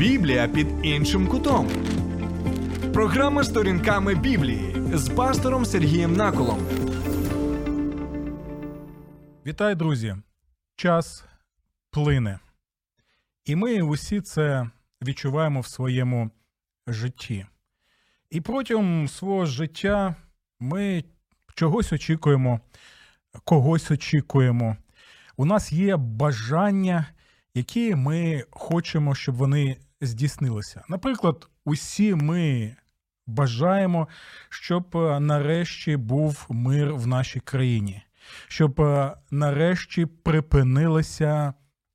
Біблія під іншим кутом. Програма сторінками Біблії з пастором Сергієм Наколом. Вітаю, друзі! Час плине. І ми усі це відчуваємо в своєму житті. І протягом свого життя ми чогось очікуємо, когось очікуємо. У нас є бажання, які ми хочемо, щоб вони здійснилися. Наприклад, усі ми бажаємо, щоб е, нарешті був мир в нашій країні, щоб е, нарешті припинилася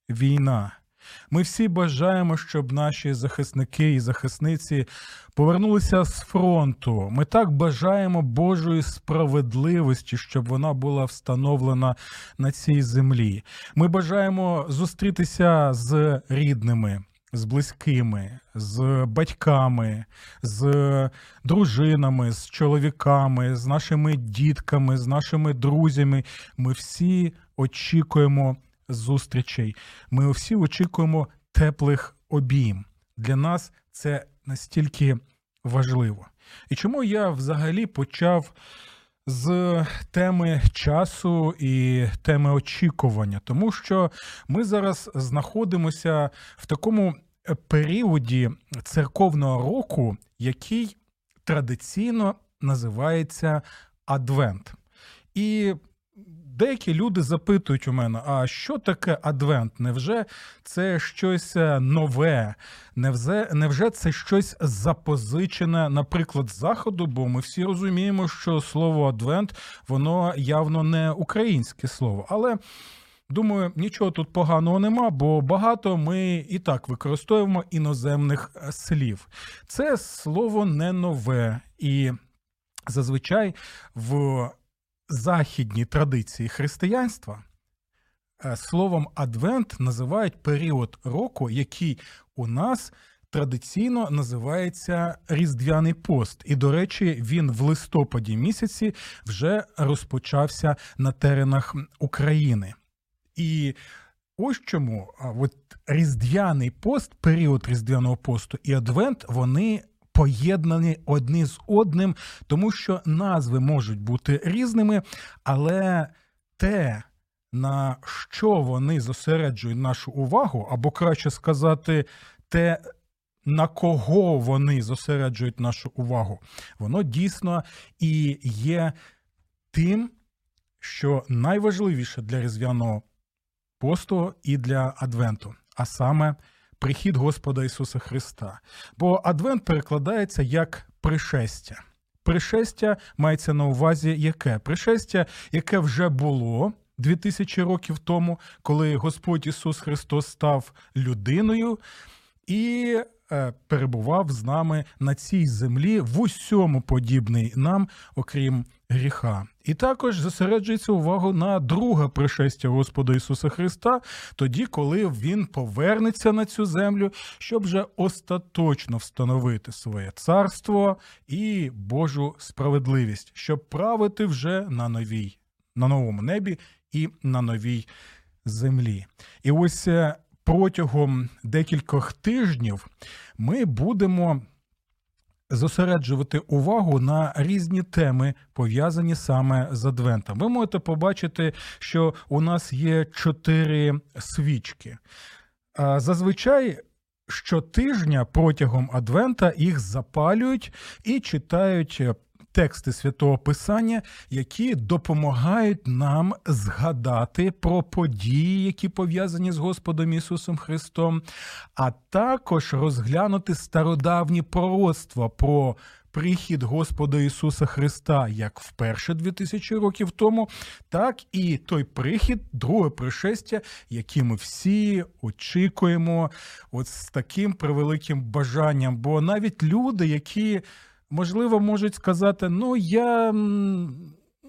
війна. Ми всі бажаємо, щоб наші захисники і захисниці повернулися з фронту. Ми так бажаємо Божої справедливості, щоб вона була встановлена на цій землі. Ми бажаємо зустрітися з рідними, з близькими, з батьками, з дружинами, з чоловіками, з нашими дітками, з нашими друзями. Ми всі очікуємо зустрічей. Ми всі очікуємо теплих обійм. Для нас це настільки важливо. І чому я взагалі почав з теми часу і теми очікування? Тому що ми зараз знаходимося в такому періоді церковного року, який традиційно називається Адвент. І деякі люди запитують у мене: а що таке Адвент? Невже це щось е, нове? Невже, невже це щось запозичене, наприклад, заходу? Бо ми всі розуміємо, що слово Адвент воно явно не українське слово. Але думаю, нічого тут поганого нема, бо багато ми і так використовуємо іноземних е, слів. Це слово не нове і зазвичай в західній традиції християнства е, словом Адвент називають період року, який у нас традиційно називається Різдвяний пост. І, до речі, він в листопаді місяці вже розпочався на теренах України. І ось чому от Різдвяний пост, період Різдвяного посту і Адвент, вони поєднані одні з одним, тому що назви можуть бути різними, але те, на що вони зосереджують нашу увагу, або краще сказати, те, на кого вони зосереджують нашу увагу, воно дійсно і є тим, що найважливіше для різдвяного посту і для Адвенту, а саме прихід Господа Ісуса Христа. Бо Адвент перекладається як пришестя. Пришестя мається на увазі яке? Пришестя, яке вже було 2000 років тому, коли Господь Ісус Христос став людиною і е, перебував з нами на цій землі в усьому подібний нам, окрім гріха. І також зосереджується увагу на друге пришестя Господа Ісуса Христа, тоді, коли Він повернеться на цю землю, щоб вже остаточно встановити своє царство і Божу справедливість, щоб правити вже на новій, на новому небі і на новій землі. І ось е, протягом декількох тижнів ми будемо зосереджувати увагу на різні теми, пов'язані саме з Адвентом. Ви можете побачити, що у нас є чотири свічки. Зазвичай. Щотижня протягом Адвента їх запалюють і читають тексти святого Писання, які допомагають нам згадати про події, які пов'язані з Господом Ісусом Христом, а також розглянути стародавні пророцтва про. Прихід Господа Ісуса Христа як вперше 2000 років тому, так і той прихід, друге пришестя, який ми всі очікуємо, от з таким превеликим бажанням. Бо навіть люди, які можливо, можуть сказати: ну, я.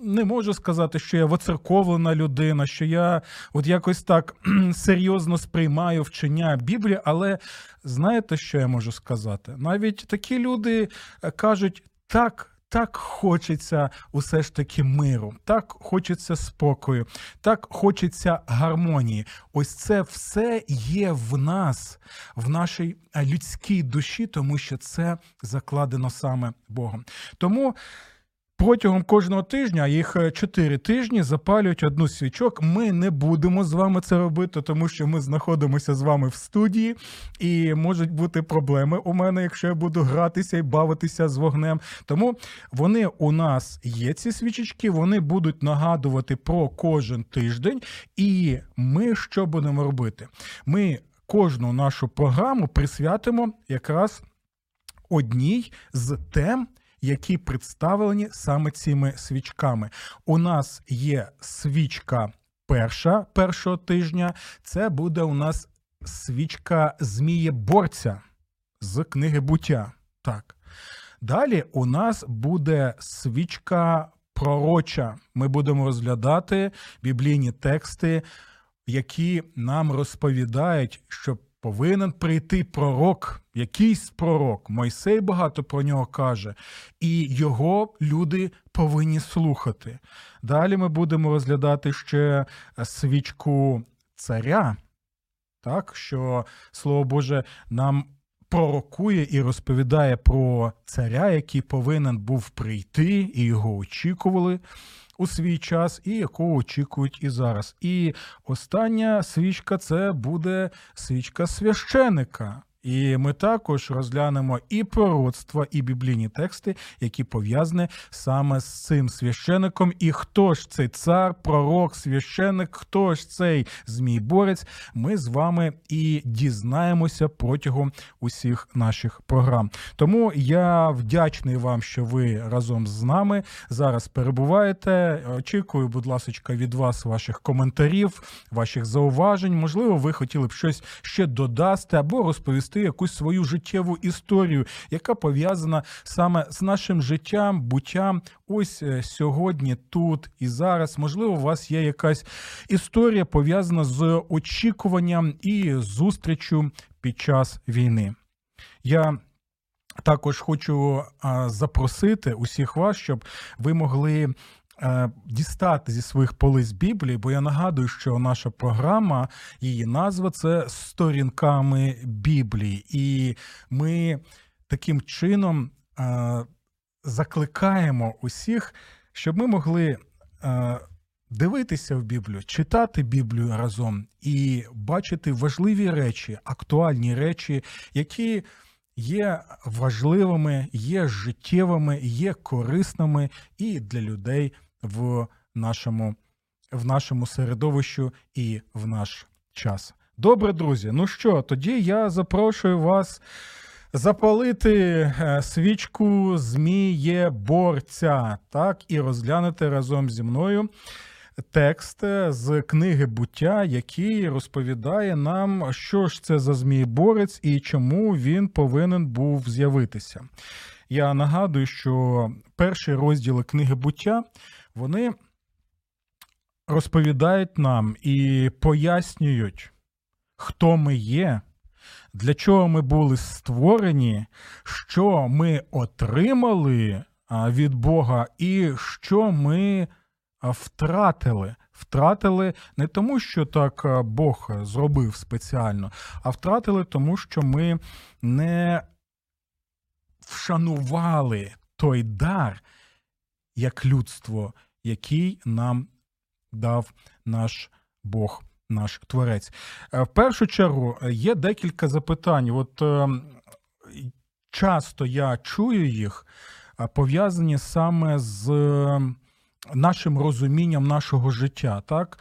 Не можу сказати, що я воцерковлена людина, що я от якось так серйозно сприймаю вчення Біблії, але знаєте, що я можу сказати? Навіть такі люди е, кажуть, так, так хочеться усе ж таки миру, так хочеться спокою, так хочеться гармонії. Ось це все є в нас, в нашій людській душі, тому що це закладено саме Богом. Тому. Протягом кожного тижня, їх е, чотири тижні, запалюють одну свічок. Ми не будемо з вами це робити, тому що ми знаходимося з вами в студії, і можуть бути проблеми у мене, якщо я буду гратися і бавитися з вогнем. Тому вони у нас є ці свічечки, вони будуть нагадувати про кожен тиждень. І ми що будемо робити? Ми кожну нашу програму присвятимо якраз одній з тем які представлені саме цими свічками. У нас є свічка перша першого тижня. Це буде у нас свічка Змієборця з книги буття. Так. Далі у нас буде свічка пророча. Ми будемо розглядати біблійні тексти, які нам розповідають, що повинен прийти пророк, якийсь пророк. Мойсей багато про нього каже, і його люди повинні слухати. Далі ми будемо розглядати ще свічку царя, так, що Слово Боже нам пророкує і розповідає про царя, який повинен був прийти, і його очікували у свій час, і якого очікують і зараз. І остання свічка це буде свічка священика. І ми також розглянемо і пророцтва, і біблійні тексти, які пов'язані саме з цим священником. І хто ж цей цар, пророк, священник, хто ж цей змій борець, ми з вами і дізнаємося протягом усіх наших програм. Тому я вдячний вам, що ви разом з нами зараз перебуваєте. Очікую, будь ласка, від вас ваших коментарів, ваших зауважень. Можливо, ви хотіли б щось ще додасти або розповісти розповісти якусь свою життєву історію, яка пов'язана саме з нашим життям, буттям. Ось е, сьогодні, тут і зараз. Можливо, у вас є якась історія пов'язана з очікуванням і зустрічю під час війни. Я також хочу запросити усіх вас, щоб ви могли дістати зі своїх полиць Біблії, бо я нагадую, що наша програма, її назва це сторінками Біблії, і ми таким чином е, закликаємо усіх, щоб ми могли. Е, дивитися в Біблію, читати Біблію разом і бачити важливі речі, актуальні речі, які є важливими, є життєвими, є корисними і для людей в нашому, в нашому середовищу і в наш час. Добре, друзі. Ну що, тоді я запрошую вас запалити е, свічку Змієборця, так, і розглянути разом зі мною. Текст з книги буття, який розповідає нам, що ж це за змієборець і чому він повинен був з'явитися. Я нагадую, що перші розділи книги буття вони розповідають нам і пояснюють, хто ми є, для чого ми були створені, що ми отримали від Бога, і що ми втратили. Втратили не тому, що так Бог зробив спеціально, а втратили тому, що ми не вшанували той дар як людство, який нам дав наш Бог, наш Творець. Е, в першу чергу е, є декілька запитань. От е, часто я чую їх, пов'язані саме з нашим розумінням нашого життя. так?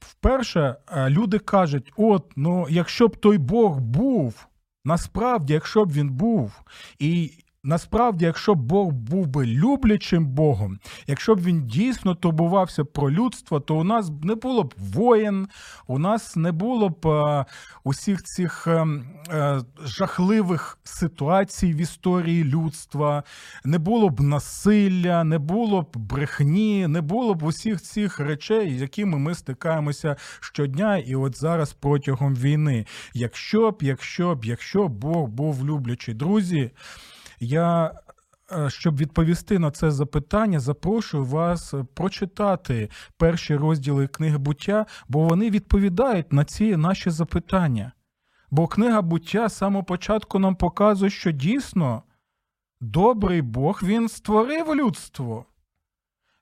Вперше люди кажуть: от, ну, якщо б той Бог був, насправді, якщо б він був, і Насправді, якщо б Бог був би люблячим Богом, якщо б він дійсно турбувався про людство, то у нас не було б воєн, у нас не було б е, усіх цих е, е, жахливих ситуацій в історії людства, не було б насилля, не було б брехні, не було б усіх цих речей, з якими ми стикаємося щодня, і от зараз протягом війни. Якщо б, якщо б, якщо б Бог був люблячий, друзі. Я е, щоб відповісти на це запитання, запрошую вас прочитати перші розділи книги буття, бо вони відповідають на ці наші запитання. Бо книга буття з самого початку нам показує, що дійсно добрий Бог він створив людство.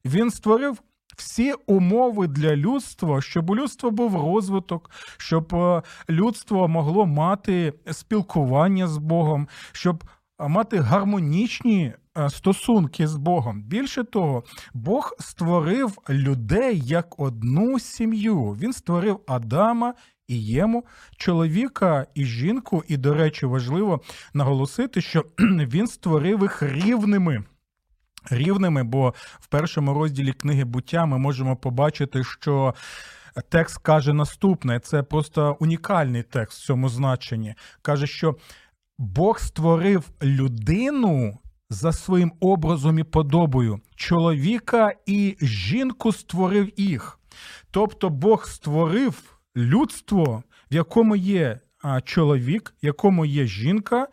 Він створив всі умови для людства, щоб у людства був розвиток, щоб е, людство могло мати спілкування з Богом, щоб е, мати гармонічні е, стосунки з Богом. Більше того, Бог створив людей як одну сім'ю. Він створив Адама. І Єму, чоловіка і жінку, і, до речі, важливо наголосити, що він створив їх рівними рівними, бо в першому розділі книги буття ми можемо побачити, що. Текст каже наступне: це просто унікальний текст в цьому значенні. Каже, що Бог створив людину за своїм образом і подобою, чоловіка і жінку створив їх. Тобто Бог створив людство, в якому є чоловік, в якому є жінка.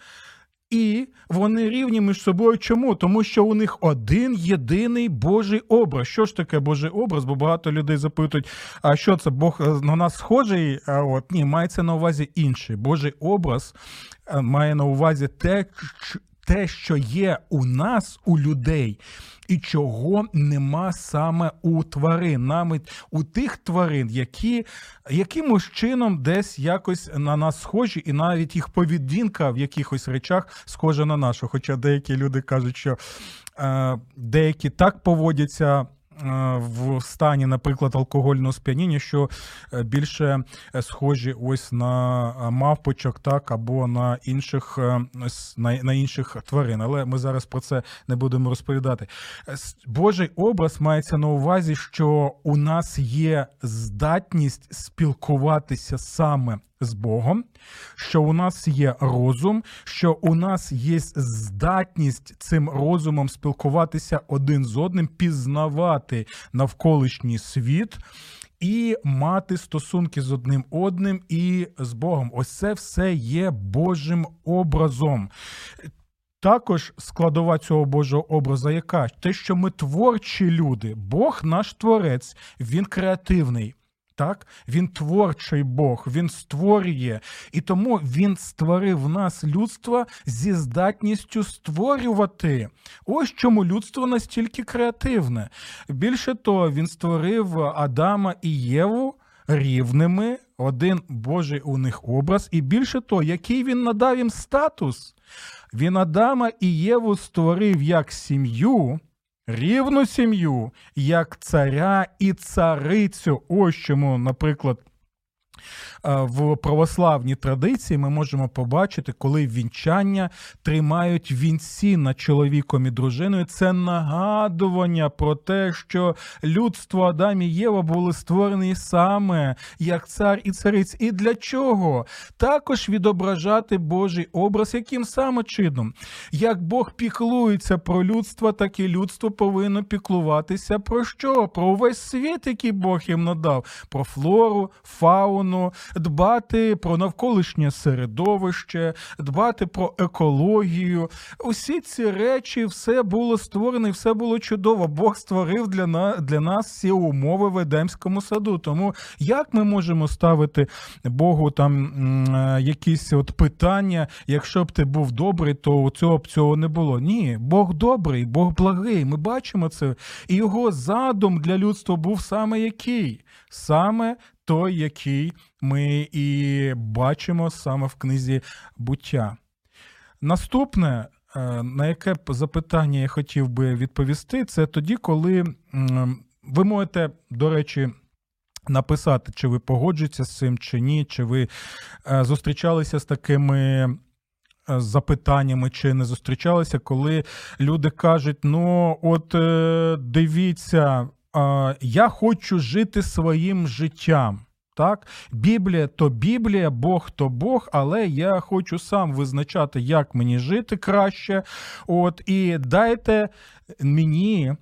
І вони рівні між собою. Чому? Тому що у них один єдиний Божий образ. Що ж таке Божий образ? Бо багато людей запитують, а що це Бог е, на нас схожий? А от ні, мається на увазі інший. Божий образ е, має на увазі те, те, що є у нас, у людей, і чого нема саме у тварин, навіть у тих тварин, які якимось чином десь якось на нас схожі, і навіть їх поведінка в якихось речах схожа на нашу. Хоча деякі люди кажуть, що е, деякі так поводяться. Е, в стані, наприклад, алкогольного сп'яніння, що е, більше е, схожі ось на мавпочок, так або на інших на, на інших тварин. Але ми зараз про це не будемо розповідати. Божий образ мається на увазі, що у нас є здатність спілкуватися саме з Богом, що у нас є розум, що у нас є здатність цим розумом спілкуватися один з одним, пізнавати навколишній світ. І мати стосунки з одним одним і з Богом. Ось це все є Божим образом. Також складова цього Божого образа, яка те, що ми творчі люди, Бог наш творець, він креативний. Так, він творчий Бог, він створює, і тому він створив нас людство зі здатністю створювати. Ось чому людство настільки креативне. Більше того, він створив Адама і Єву рівними, один Божий у них образ, і більше того, який він надав їм статус. Він Адама і Єву створив як сім'ю рівну сім'ю, як царя і царицю. Ось чому, наприклад, в православній традиції ми можемо побачити, коли вінчання тримають вінці над чоловіком і дружиною. Це нагадування про те, що людство Адам і Єва були створені саме як цар і цариць. І для чого? Також відображати Божий образ, яким саме чином. Як Бог піклується про людство, так і людство повинно піклуватися про що? Про увесь світ, який Бог їм надав, про флору, фауну, дбати про навколишнє середовище, дбати про екологію. Усі ці речі, все було створено, і все було чудово. Бог створив для нас для нас всі умови в Едемському саду. Тому як ми можемо ставити Богу там е, якісь от питання, якщо б ти був добрий, то цього б цього не було. Ні, Бог добрий, Бог благий. Ми бачимо це. І його задум для людства був саме який? Саме той, який ми і бачимо саме в книзі буття. Наступне, е, на яке запитання я хотів би відповісти, це тоді, коли ви можете, до речі, написати, чи ви погоджуєтеся з цим, чи ні, чи ви е, зустрічалися з такими. Е, запитаннями чи не зустрічалися, коли люди кажуть: ну, от дивіться, я хочу жити своїм життям. Так, Біблія то Біблія, Бог то Бог, але я хочу сам визначати, як мені жити краще. От, І дайте мені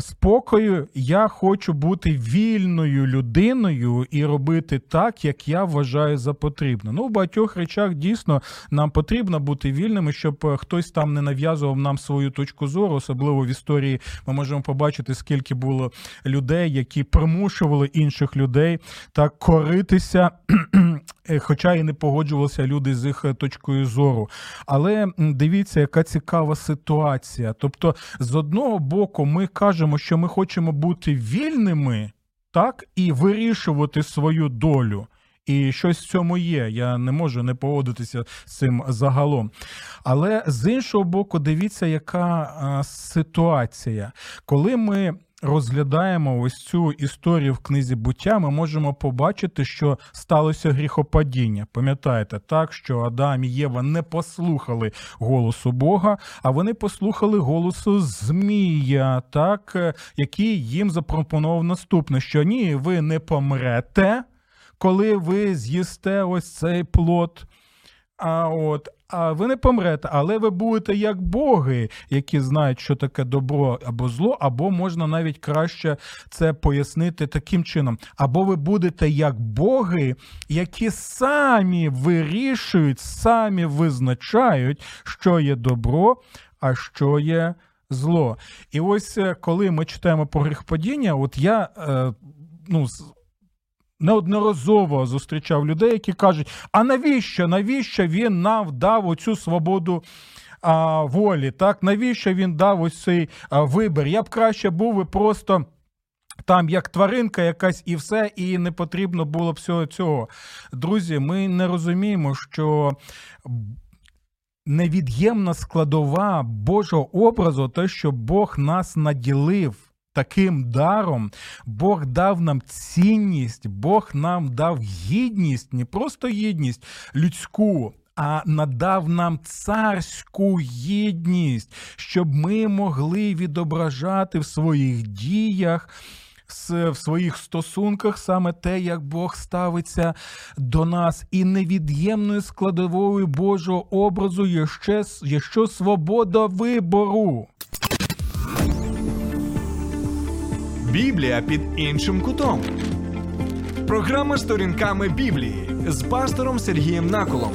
спокою, я хочу бути вільною людиною і робити так, як я вважаю за потрібне. Ну, в багатьох речах дійсно нам потрібно бути вільними, щоб е, хтось там не нав'язував нам свою точку зору, особливо в історії ми можемо побачити, скільки було людей, які примушували інших людей так коритися. Е, хоча і не погоджувалися люди з їх е, точкою зору. Але дивіться, яка цікава ситуація. Тобто, з одного боку, ми кажемо, що ми хочемо бути вільними, так, і вирішувати свою долю. І щось в цьому є. Я не можу не погодитися з цим загалом. Але з іншого боку, дивіться, яка ситуація, коли ми розглядаємо ось цю історію в книзі буття, ми можемо побачити, що сталося гріхопадіння. Пам'ятаєте, так, що Адам і Єва не послухали голосу Бога, а вони послухали голосу Змія, так, е, який їм запропонував наступне: що ні, ви не помрете, коли ви з'їсте ось цей плод. А от а ви не помрете, але ви будете як боги, які знають, що таке добро або зло, або можна навіть краще це пояснити таким чином. Або ви будете як боги, які самі вирішують, самі визначають, що є добро, а що є зло. І ось е, коли ми читаємо про гріхопадіння, от я. Е, ну, неодноразово зустрічав людей, які кажуть: а навіщо? Навіщо він нам дав оцю свободу? А, волі, так навіщо він дав ось цей а, вибір? Я б краще був і просто там як тваринка якась і все, і не потрібно було всього цього. Друзі, ми не розуміємо, що невід'ємна складова Божого образу, те, що Бог нас наділив таким даром. Бог дав нам цінність, Бог нам дав гідність, не просто гідність людську. А надав нам царську гідність, щоб ми могли відображати в своїх діях, в своїх стосунках саме те, як Бог ставиться до нас, і невід'ємною складовою Божого образу є ще, є що свобода вибору. Біблія під іншим кутом. Програма сторінками Біблії з пастором Сергієм Наколом.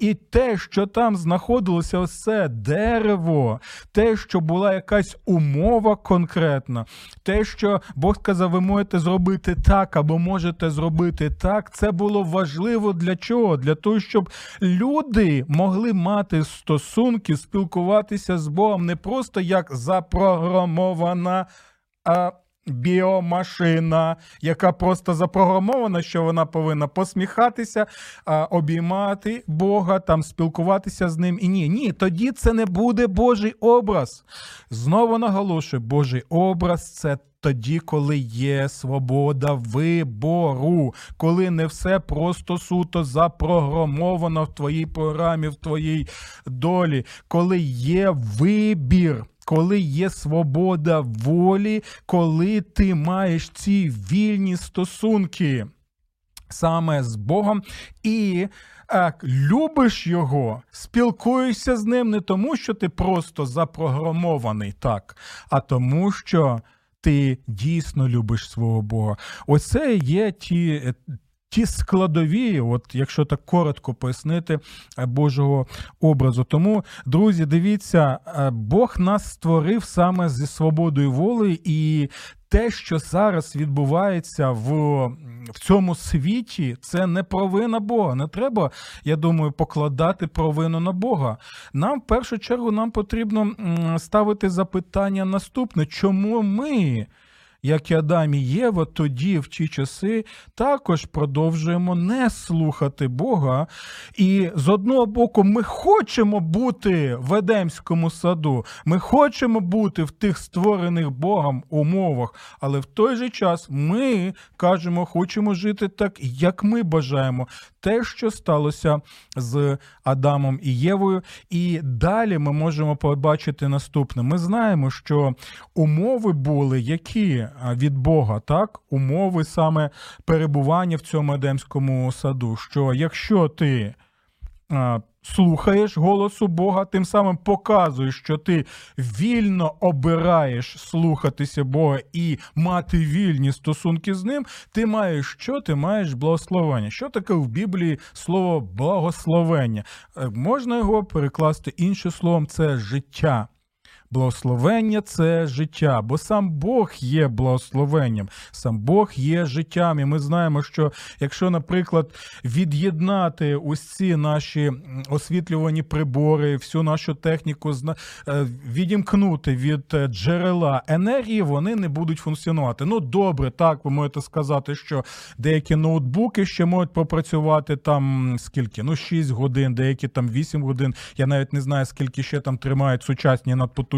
І те, що там знаходилося це дерево, те, що була якась умова конкретна, те, що Бог сказав, ви можете зробити так або можете зробити так, це було важливо для чого? Для того, щоб люди могли мати стосунки, спілкуватися з Богом не просто як запрограмована. а біомашина, яка просто запрограмована, що вона повинна посміхатися, обіймати Бога, там спілкуватися з ним. І ні, ні, тоді це не буде Божий образ. Знову наголошую, Божий образ це. Тоді, коли є свобода вибору, коли не все просто суто запрограмовано в твоїй програмі, в твоїй долі, коли є вибір коли є свобода волі, коли ти маєш ці вільні стосунки саме з Богом і. Так, любиш його, спілкуєшся з ним не тому, що ти просто запрограмований так, а тому, що ти дійсно любиш свого Бога. Оце є ті ті складові, от якщо так коротко пояснити е, Божого образу. Тому, друзі, дивіться, е, Бог нас створив саме зі свободою волі, і те, що зараз відбувається в в цьому світі, це не провина Бога. Не треба, я думаю, покладати провину на Бога. Нам в першу чергу нам потрібно ставити запитання наступне, чому ми? Як і Адам і Єва, тоді, в ті часи, також продовжуємо не слухати Бога. І з одного боку, ми хочемо бути в Едемському саду, ми хочемо бути в тих створених Богом умовах, але в той же час ми кажемо, хочемо жити так, як ми бажаємо. Те, що сталося з Адамом і Євою, і далі ми можемо побачити наступне. Ми знаємо, що умови були які від Бога, так, умови саме перебування в цьому Едемському саду. Що якщо ти слухаєш голосу Бога, тим самим показуєш, що ти вільно обираєш слухатися Бога і мати вільні стосунки з ним, ти маєш що? Ти маєш благословення. Що таке в Біблії слово благословення? Е, Можна його перекласти іншим словом, це життя. Благословення це життя, бо сам Бог є благословенням, сам Бог є життям. І ми знаємо, що якщо, наприклад, від'єднати ці наші освітлювані прибори, всю нашу техніку е, відімкнути від е, джерела енергії, вони не будуть функціонувати. Ну добре, так ви можете сказати, що деякі ноутбуки ще можуть попрацювати там скільки? Ну 6 годин, деякі там 8 годин. Я навіть не знаю, скільки ще там тримають сучасні надпотужні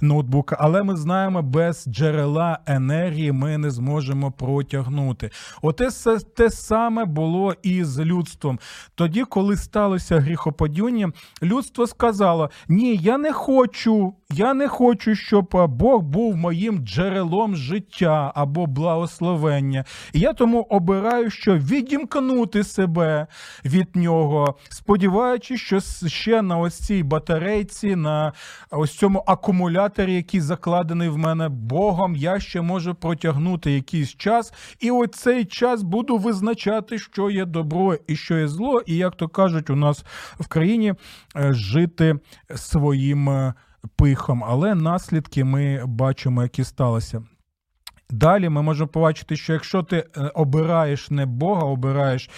ноутбуки. Але ми знаємо, без джерела енергії ми не зможемо протягнути. Оте те саме було і з людством. Тоді, коли сталося гріхопадіння, людство сказало: Ні, я не хочу, я не хочу, щоб Бог був моїм джерелом життя або благословення. І я тому обираю, що відімкнути себе від нього, сподіваючись, що ще на ось цій батарейці, на ось цьому акумуляторі, який закладений в мене Богом, я ще можу протягнути якийсь час, і от цей час буду визначати, що є добро і що є зло, і як то кажуть, у нас в країні е, жити своїм е, пихом. Але наслідки ми бачимо, які сталися. Далі ми можемо побачити, що якщо ти е, обираєш не Бога, обираєш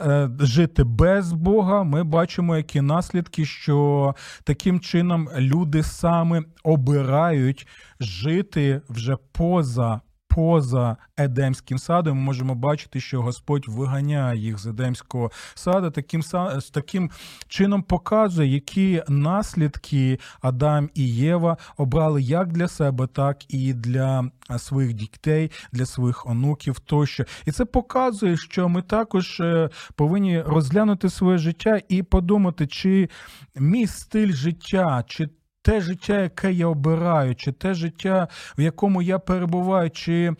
е, жити без Бога, ми бачимо, які наслідки, що таким чином люди саме обирають жити вже поза. Поза Едемським садом ми можемо бачити, що Господь виганяє їх з Едемського саду, таким з таким чином показує, які наслідки Адам і Єва обрали як для себе, так і для своїх дітей, для своїх онуків тощо. І це показує, що ми також е, повинні розглянути своє життя і подумати, чи мій стиль життя, чи те життя, яке я обираю, чи те життя, в якому я перебуваю, чи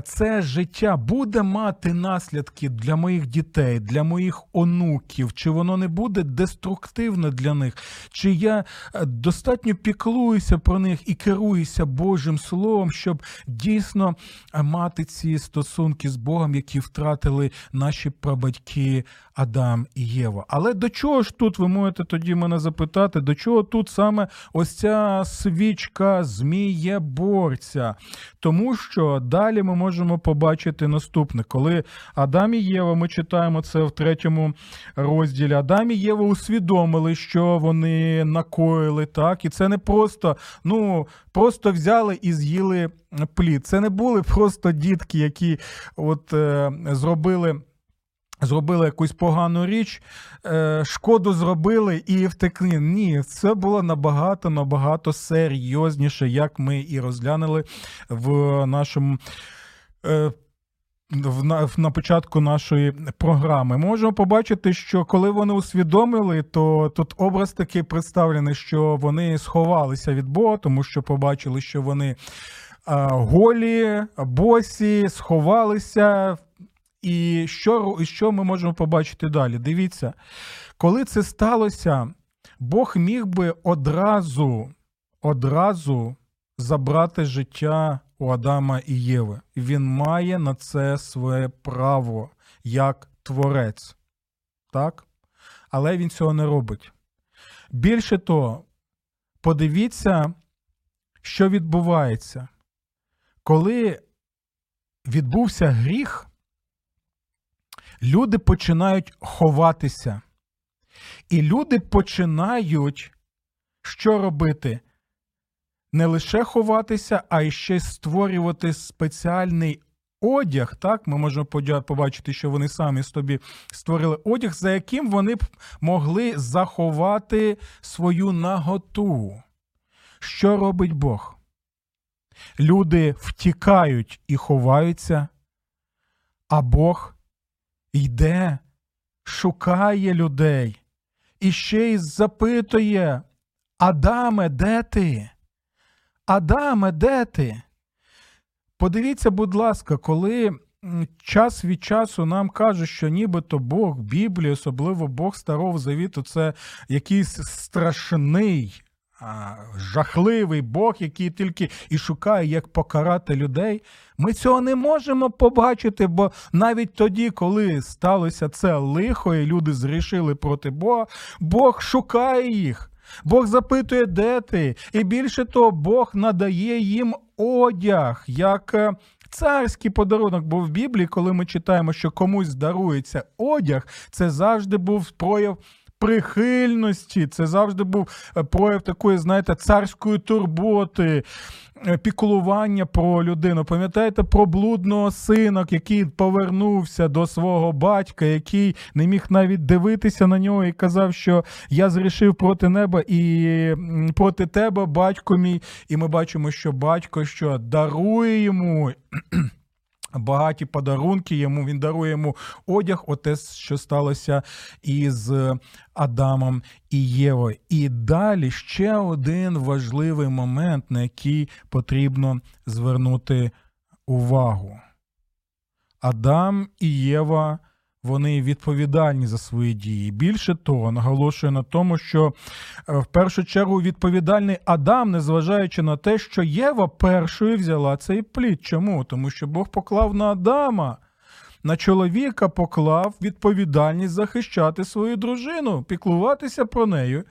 це життя буде мати наслідки для моїх дітей, для моїх онуків, чи воно не буде деструктивне для них, чи я е, достатньо піклуюся про них і керуюся Божим Словом, щоб дійсно е, мати ці стосунки з Богом, які втратили наші прабатьки Адам і Єва. Але до чого ж тут ви можете тоді мене запитати, до чого тут саме ось ця свічка змієборця? Тому що далі ми можемо побачити наступне. Коли Адам і Єва, ми читаємо це в третьому розділі. Адам і Єва усвідомили, що вони накоїли, так, і це не просто, ну, просто взяли і з'їли плід. Це не були просто дітки, які от е, зробили. Зробили якусь погану річ, е, шкоду зробили і втекли. Ні, це було набагато набагато серйозніше, як ми і розглянули в нашому. Е, на, на початку нашої програми можемо побачити, що коли вони усвідомили, то тут образ такий представлений, що вони сховалися від Бога, тому що побачили, що вони голі, босі, сховалися. І що, що ми можемо побачити далі? Дивіться, коли це сталося, Бог міг би одразу, одразу забрати життя у Адама і Єви. Він має на це своє право як творець. Так? Але він цього не робить. Більше того, подивіться, що відбувається. Коли відбувся гріх, люди починають ховатися. І люди починають що робити? Не лише ховатися, а й ще створювати спеціальний одяг. Так, ми можемо побачити, що вони самі собі створили одяг, за яким вони б могли заховати свою наготу. Що робить Бог? Люди втікають і ховаються, а Бог йде, шукає людей і ще й запитує: Адаме, де ти? Адаме, де ти? Подивіться, будь ласка, коли час від часу нам кажуть, що нібито Бог Біблії, особливо Бог Старого Завіту, це якийсь страшний, жахливий Бог, який тільки і шукає, як покарати людей. Ми цього не можемо побачити, бо навіть тоді, коли сталося це лихо, і люди зрішили проти Бога, Бог шукає їх. Бог запитує, де ти, і більше того, Бог надає їм одяг як е, царський подарунок. Бо в Біблії, коли ми читаємо, що комусь дарується одяг, це завжди був прояв. Прихильності, це завжди був е, прояв такої, знаєте, царської турботи, е, піклування про людину. Пам'ятаєте про блудного сина, який повернувся до свого батька, який не міг навіть дивитися на нього і казав, що я зрішив проти неба і проти тебе, батько мій. І ми бачимо, що батько що дарує йому. Багаті подарунки йому, він дарує йому одяг, оте, що сталося із Адамом і Євою. І далі ще один важливий момент, на який потрібно звернути увагу. Адам і Єва вони відповідальні за свої дії. Більше того, наголошує на тому, що е, в першу чергу відповідальний Адам, незважаючи на те, що Єва першою взяла цей плід. Чому? Тому що Бог поклав на Адама. На чоловіка поклав відповідальність захищати свою дружину, піклуватися про нею.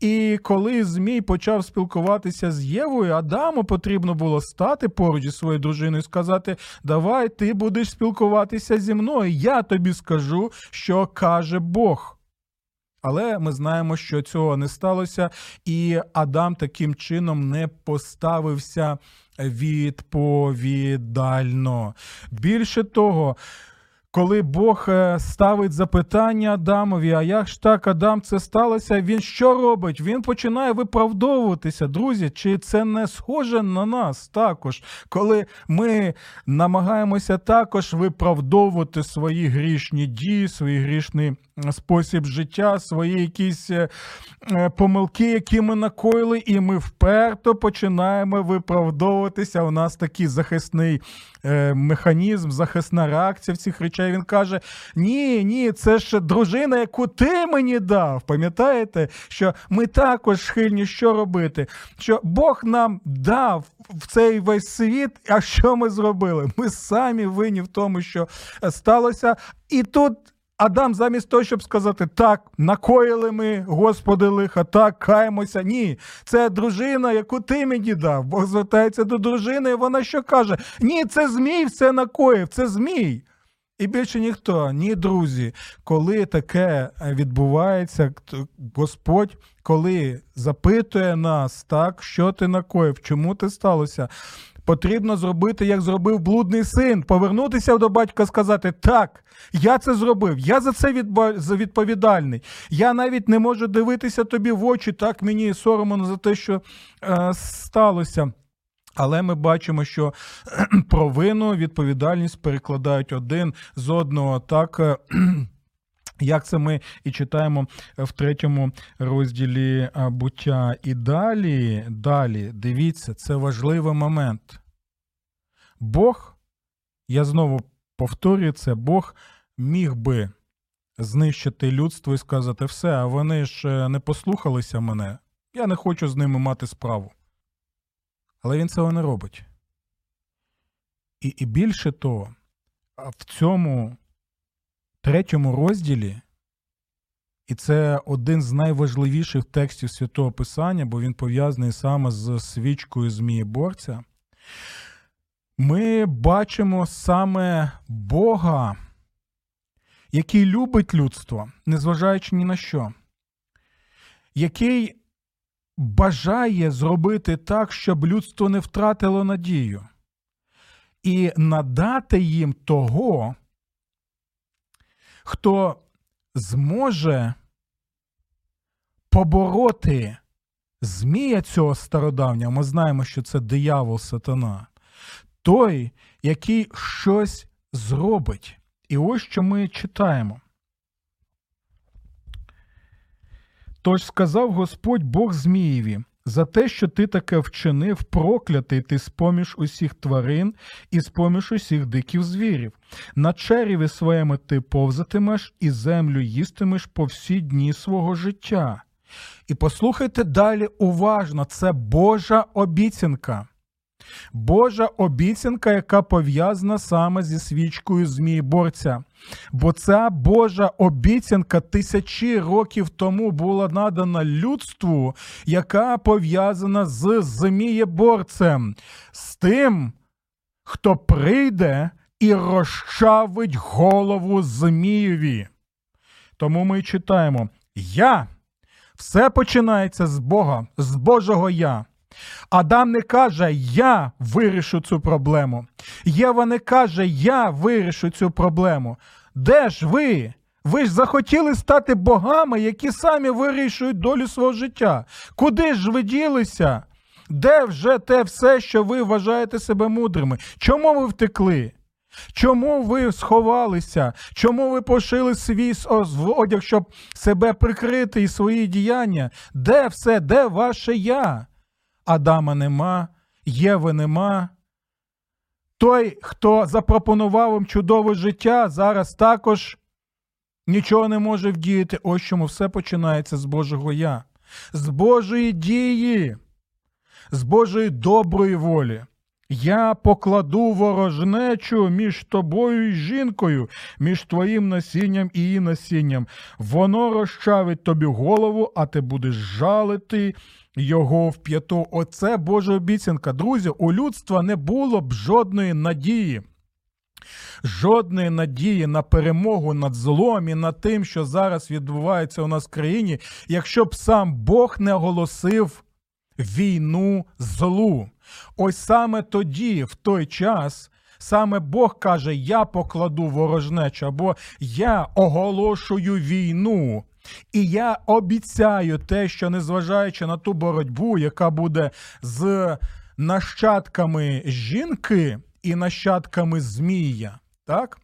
І коли Змій почав спілкуватися з Євою, Адаму потрібно було стати поруч зі своєю дружиною і сказати: Давай, ти будеш спілкуватися зі мною, я тобі скажу, що каже Бог. Але ми знаємо, що цього не сталося, і Адам таким чином не поставився відповідально. Більше того, коли Бог е, ставить запитання Адамові, а як ж так Адам це сталося, він що робить? Він починає виправдовуватися. Друзі, чи це не схоже на нас також, коли ми намагаємося також виправдовувати свої грішні дії, свій грішний спосіб життя, свої якісь е, е, помилки, які ми накоїли, і ми вперто починаємо виправдовуватися. У нас такий захисний е, механізм, захисна реакція в цих речей. Він каже: Ні, ні, це ж дружина, яку ти мені дав. Пам'ятаєте, що ми також схильні що робити? Що Бог нам дав в цей весь світ, а що ми зробили? Ми самі винні в тому, що сталося, і тут. Адам, замість того, щоб сказати так, накоїли ми, Господи лиха, так, каємося. Ні, це дружина, яку ти мені дав. Бог звертається до дружини, і вона що каже? Ні, це Змій все накоїв, це Змій. І більше ніхто, ні друзі, коли таке відбувається, Господь, коли запитує нас, так, що ти накоїв, чому ти сталося, потрібно зробити, як зробив блудний син, повернутися до батька, сказати: Так, я це зробив, я за це відповідальний. Я навіть не можу дивитися тобі в очі, так мені соромно за те, що е, сталося. Але ми бачимо, що провину відповідальність перекладають один з одного так. Е, як це ми і читаємо в третьому розділі буття. І далі, далі, дивіться, це важливий момент. Бог, я знову повторюю це, Бог міг би знищити людство і сказати все, а вони ж е, не послухалися мене. Я не хочу з ними мати справу. Але він цього не робить. І, І більше того, в цьому третьому розділі, і це один з найважливіших текстів Святого Писання, бо він пов'язаний саме з свічкою Змієборця, ми бачимо саме Бога, який любить людство, незважаючи ні на що, який бажає зробити так, щоб людство не втратило надію, і надати їм того хто зможе побороти змія цього стародавнього, ми знаємо, що це диявол сатана, той, який щось зробить. І ось що ми читаємо. Тож сказав Господь Бог Змієві: За те, що ти таке вчинив, проклятий ти з-поміж усіх тварин і з-поміж усіх диків звірів. На череві своєму ти повзатимеш і землю їстимеш по всі дні свого життя. І послухайте далі уважно, це Божа обіцянка. Божа обіцянка, яка пов'язана саме зі свічкою Змієборця. Бо ця Божа обіцянка тисячі років тому була надана людству, яка пов'язана з Змієборцем, з тим, хто прийде і розчавить голову Змієві. Тому ми читаємо: Я. Все починається з Бога, з Божого Я. Адам не каже, я вирішу цю проблему. Єва не каже, я вирішу цю проблему. Де ж ви? Ви ж захотіли стати богами, які самі вирішують долю свого життя. Куди ж ви ділися? Де вже те все, що ви вважаєте себе мудрими? Чому ви втекли? Чому ви сховалися? Чому ви пошили свій одяг, щоб себе прикрити і свої діяння? Де все? Де ваше я? Адама нема, Єви нема. Той, хто запропонував їм чудове життя, зараз також нічого не може вдіяти. Ось чому все починається з Божого Я, з Божої дії, з Божої доброї волі. Я покладу ворожнечу між тобою і жінкою, між твоїм насінням і її насінням. Воно розчавить тобі голову, а ти будеш жалити його в п'яту. Оце Божа обіцянка. Друзі, у людства не було б жодної надії. Жодної надії на перемогу над злом і над тим, що зараз відбувається у нас в країні, якщо б сам Бог не оголосив війну злу. Ось саме тоді, в той час, саме Бог каже: Я покладу ворожнечу, або я оголошую війну. І я обіцяю те, що незважаючи на ту боротьбу, яка буде з нащадками жінки і нащадками Змія, так?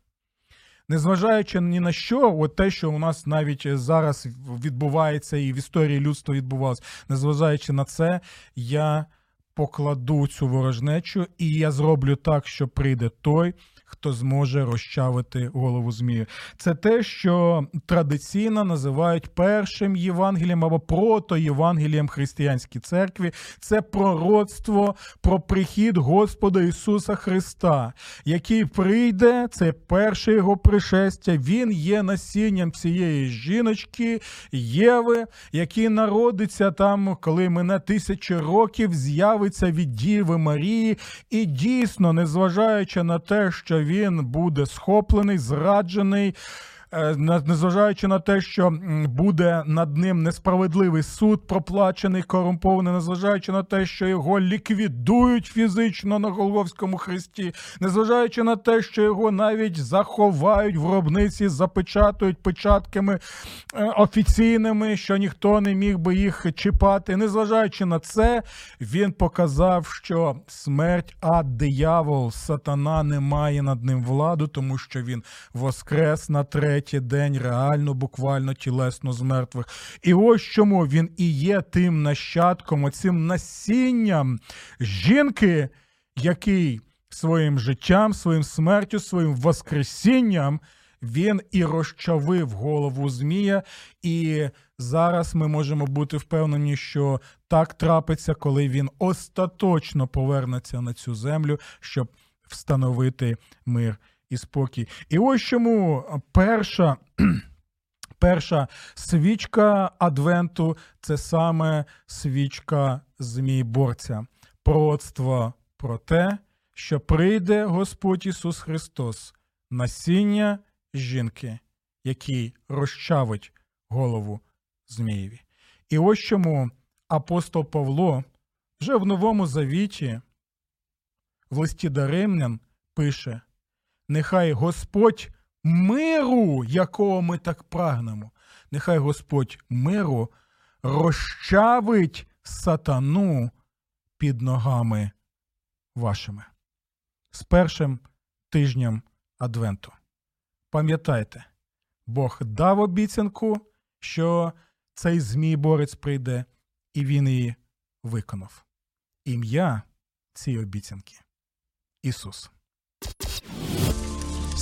Незважаючи ні на що, от те, що у нас навіть зараз відбувається і в історії людства відбувалося, незважаючи на це, я покладу цю ворожнечу, і я зроблю так, що прийде той, хто зможе розчавити голову змію. Це те, що традиційно називають першим Євангелієм або протоєвангелієм християнській церкві. Це пророцтво про прихід Господа Ісуса Христа, який прийде, це перше його пришестя. Він є насінням цієї жіночки, Єви, який народиться там, коли мене тисячі років, з'явиться від Діви Марії, і дійсно, незважаючи на те, що він буде схоплений, зраджений. Е, незважаючи на те, що буде над ним несправедливий суд, проплачений, корумпований, незважаючи на те, що його ліквідують фізично на Голговському хресті, незважаючи на те, що його навіть заховають в гробниці, запечатують печатками е, офіційними, що ніхто не міг би їх чіпати. Незважаючи на це, він показав, що смерть, а диявол, сатана не має над ним владу, тому що він воскрес на третій третій день реально, буквально тілесно з мертвих. І ось чому він і є тим нащадком, оцим насінням жінки, який своїм життям, своїм смертю, своїм воскресінням він і розчавив голову Змія. І зараз ми можемо бути впевнені, що так трапиться, коли він остаточно повернеться на цю землю, щоб встановити мир і спокій. І ось чому перша. Перша свічка Адвенту це саме свічка Змій-борця. Пророцтво про те, що прийде Господь Ісус Христос, насіння жінки, який розчавить голову Змієві. І ось чому апостол Павло вже в Новому Завіті, в листі до Римлян, пише нехай Господь миру, якого ми так прагнемо, нехай Господь миру розчавить сатану під ногами вашими. З першим тижнем Адвенту. Пам'ятайте, Бог дав обіцянку, що цей Змій борець прийде, і він її виконав. Ім'я цієї обіцянки Ісус.